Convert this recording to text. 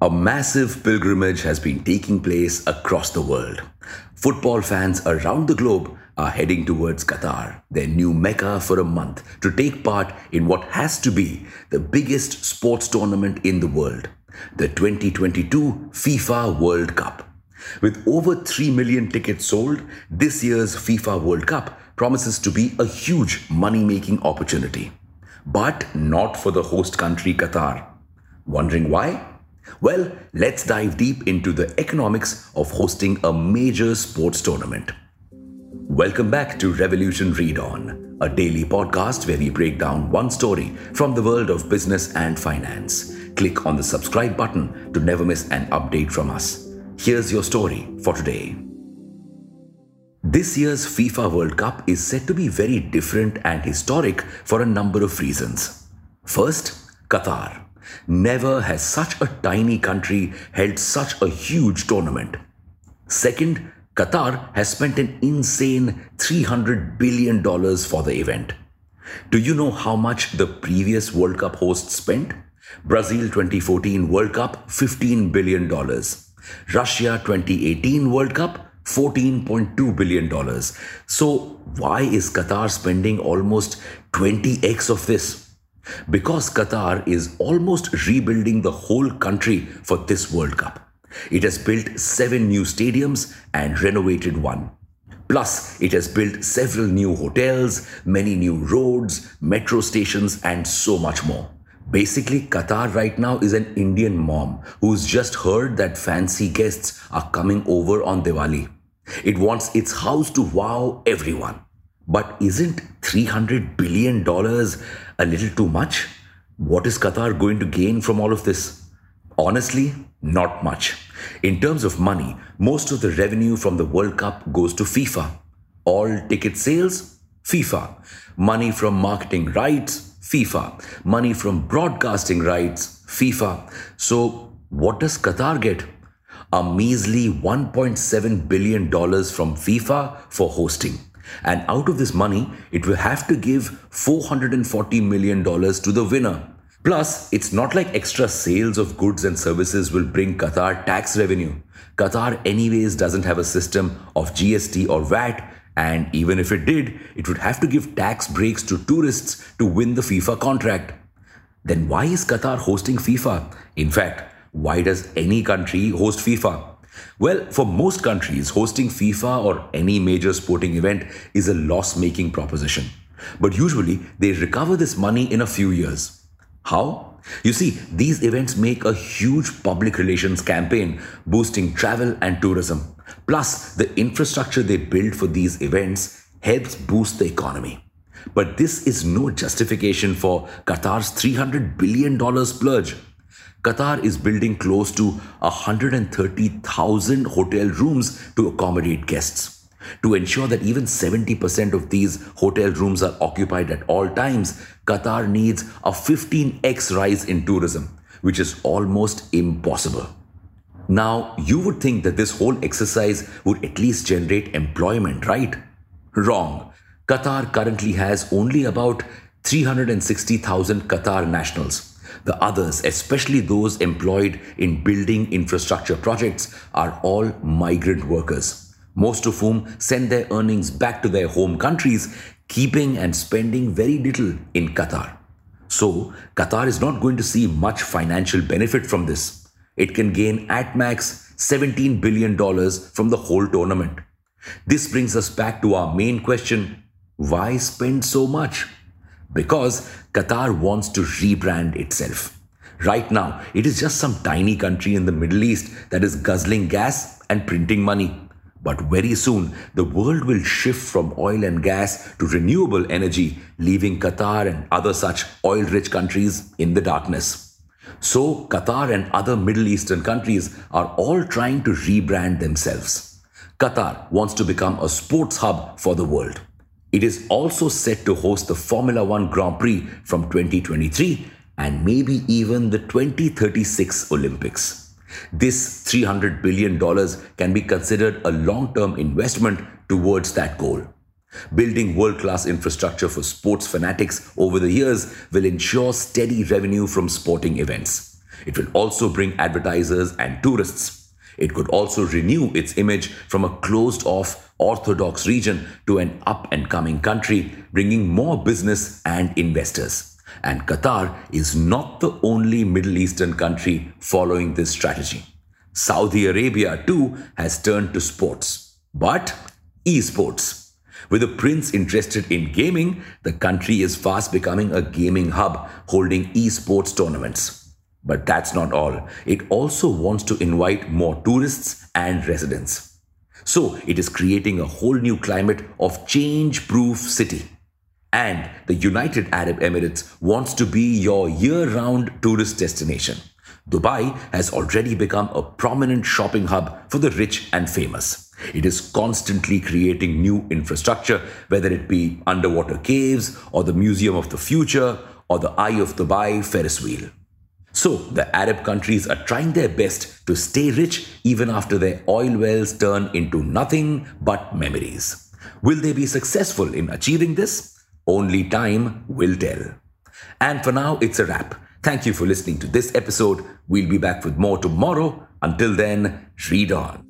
A massive pilgrimage has been taking place across the world. Football fans around the globe are heading towards Qatar, their new mecca for a month, to take part in what has to be the biggest sports tournament in the world, the 2022 FIFA World Cup. With over 3 million tickets sold, this year's FIFA World Cup promises to be a huge money making opportunity. But not for the host country Qatar. Wondering why? Well, let's dive deep into the economics of hosting a major sports tournament. Welcome back to Revolution Read On, a daily podcast where we break down one story from the world of business and finance. Click on the subscribe button to never miss an update from us. Here's your story for today. This year's FIFA World Cup is said to be very different and historic for a number of reasons. First, Qatar. Never has such a tiny country held such a huge tournament. Second, Qatar has spent an insane $300 billion for the event. Do you know how much the previous World Cup host spent? Brazil 2014 World Cup, $15 billion. Russia 2018 World Cup, $14.2 billion. So, why is Qatar spending almost 20x of this? Because Qatar is almost rebuilding the whole country for this World Cup. It has built seven new stadiums and renovated one. Plus, it has built several new hotels, many new roads, metro stations, and so much more. Basically, Qatar right now is an Indian mom who's just heard that fancy guests are coming over on Diwali. It wants its house to wow everyone. But isn't $300 billion a little too much? What is Qatar going to gain from all of this? Honestly, not much. In terms of money, most of the revenue from the World Cup goes to FIFA. All ticket sales, FIFA. Money from marketing rights, FIFA. Money from broadcasting rights, FIFA. So, what does Qatar get? A measly $1.7 billion from FIFA for hosting. And out of this money, it will have to give $440 million to the winner. Plus, it's not like extra sales of goods and services will bring Qatar tax revenue. Qatar, anyways, doesn't have a system of GST or VAT, and even if it did, it would have to give tax breaks to tourists to win the FIFA contract. Then why is Qatar hosting FIFA? In fact, why does any country host FIFA? Well, for most countries, hosting FIFA or any major sporting event is a loss making proposition. But usually, they recover this money in a few years. How? You see, these events make a huge public relations campaign, boosting travel and tourism. Plus, the infrastructure they build for these events helps boost the economy. But this is no justification for Qatar's $300 billion splurge. Qatar is building close to 130,000 hotel rooms to accommodate guests. To ensure that even 70% of these hotel rooms are occupied at all times, Qatar needs a 15x rise in tourism, which is almost impossible. Now, you would think that this whole exercise would at least generate employment, right? Wrong. Qatar currently has only about 360,000 Qatar nationals the others, especially those employed in building infrastructure projects, are all migrant workers, most of whom send their earnings back to their home countries, keeping and spending very little in Qatar. So, Qatar is not going to see much financial benefit from this. It can gain at max $17 billion from the whole tournament. This brings us back to our main question why spend so much? Because Qatar wants to rebrand itself. Right now, it is just some tiny country in the Middle East that is guzzling gas and printing money. But very soon, the world will shift from oil and gas to renewable energy, leaving Qatar and other such oil rich countries in the darkness. So, Qatar and other Middle Eastern countries are all trying to rebrand themselves. Qatar wants to become a sports hub for the world. It is also set to host the Formula One Grand Prix from 2023 and maybe even the 2036 Olympics. This $300 billion can be considered a long term investment towards that goal. Building world class infrastructure for sports fanatics over the years will ensure steady revenue from sporting events. It will also bring advertisers and tourists. It could also renew its image from a closed off orthodox region to an up and coming country, bringing more business and investors. And Qatar is not the only Middle Eastern country following this strategy. Saudi Arabia too has turned to sports, but esports. With a prince interested in gaming, the country is fast becoming a gaming hub holding esports tournaments. But that's not all. It also wants to invite more tourists and residents. So it is creating a whole new climate of change proof city. And the United Arab Emirates wants to be your year round tourist destination. Dubai has already become a prominent shopping hub for the rich and famous. It is constantly creating new infrastructure, whether it be underwater caves or the Museum of the Future or the Eye of Dubai Ferris wheel. So, the Arab countries are trying their best to stay rich even after their oil wells turn into nothing but memories. Will they be successful in achieving this? Only time will tell. And for now, it's a wrap. Thank you for listening to this episode. We'll be back with more tomorrow. Until then, read on.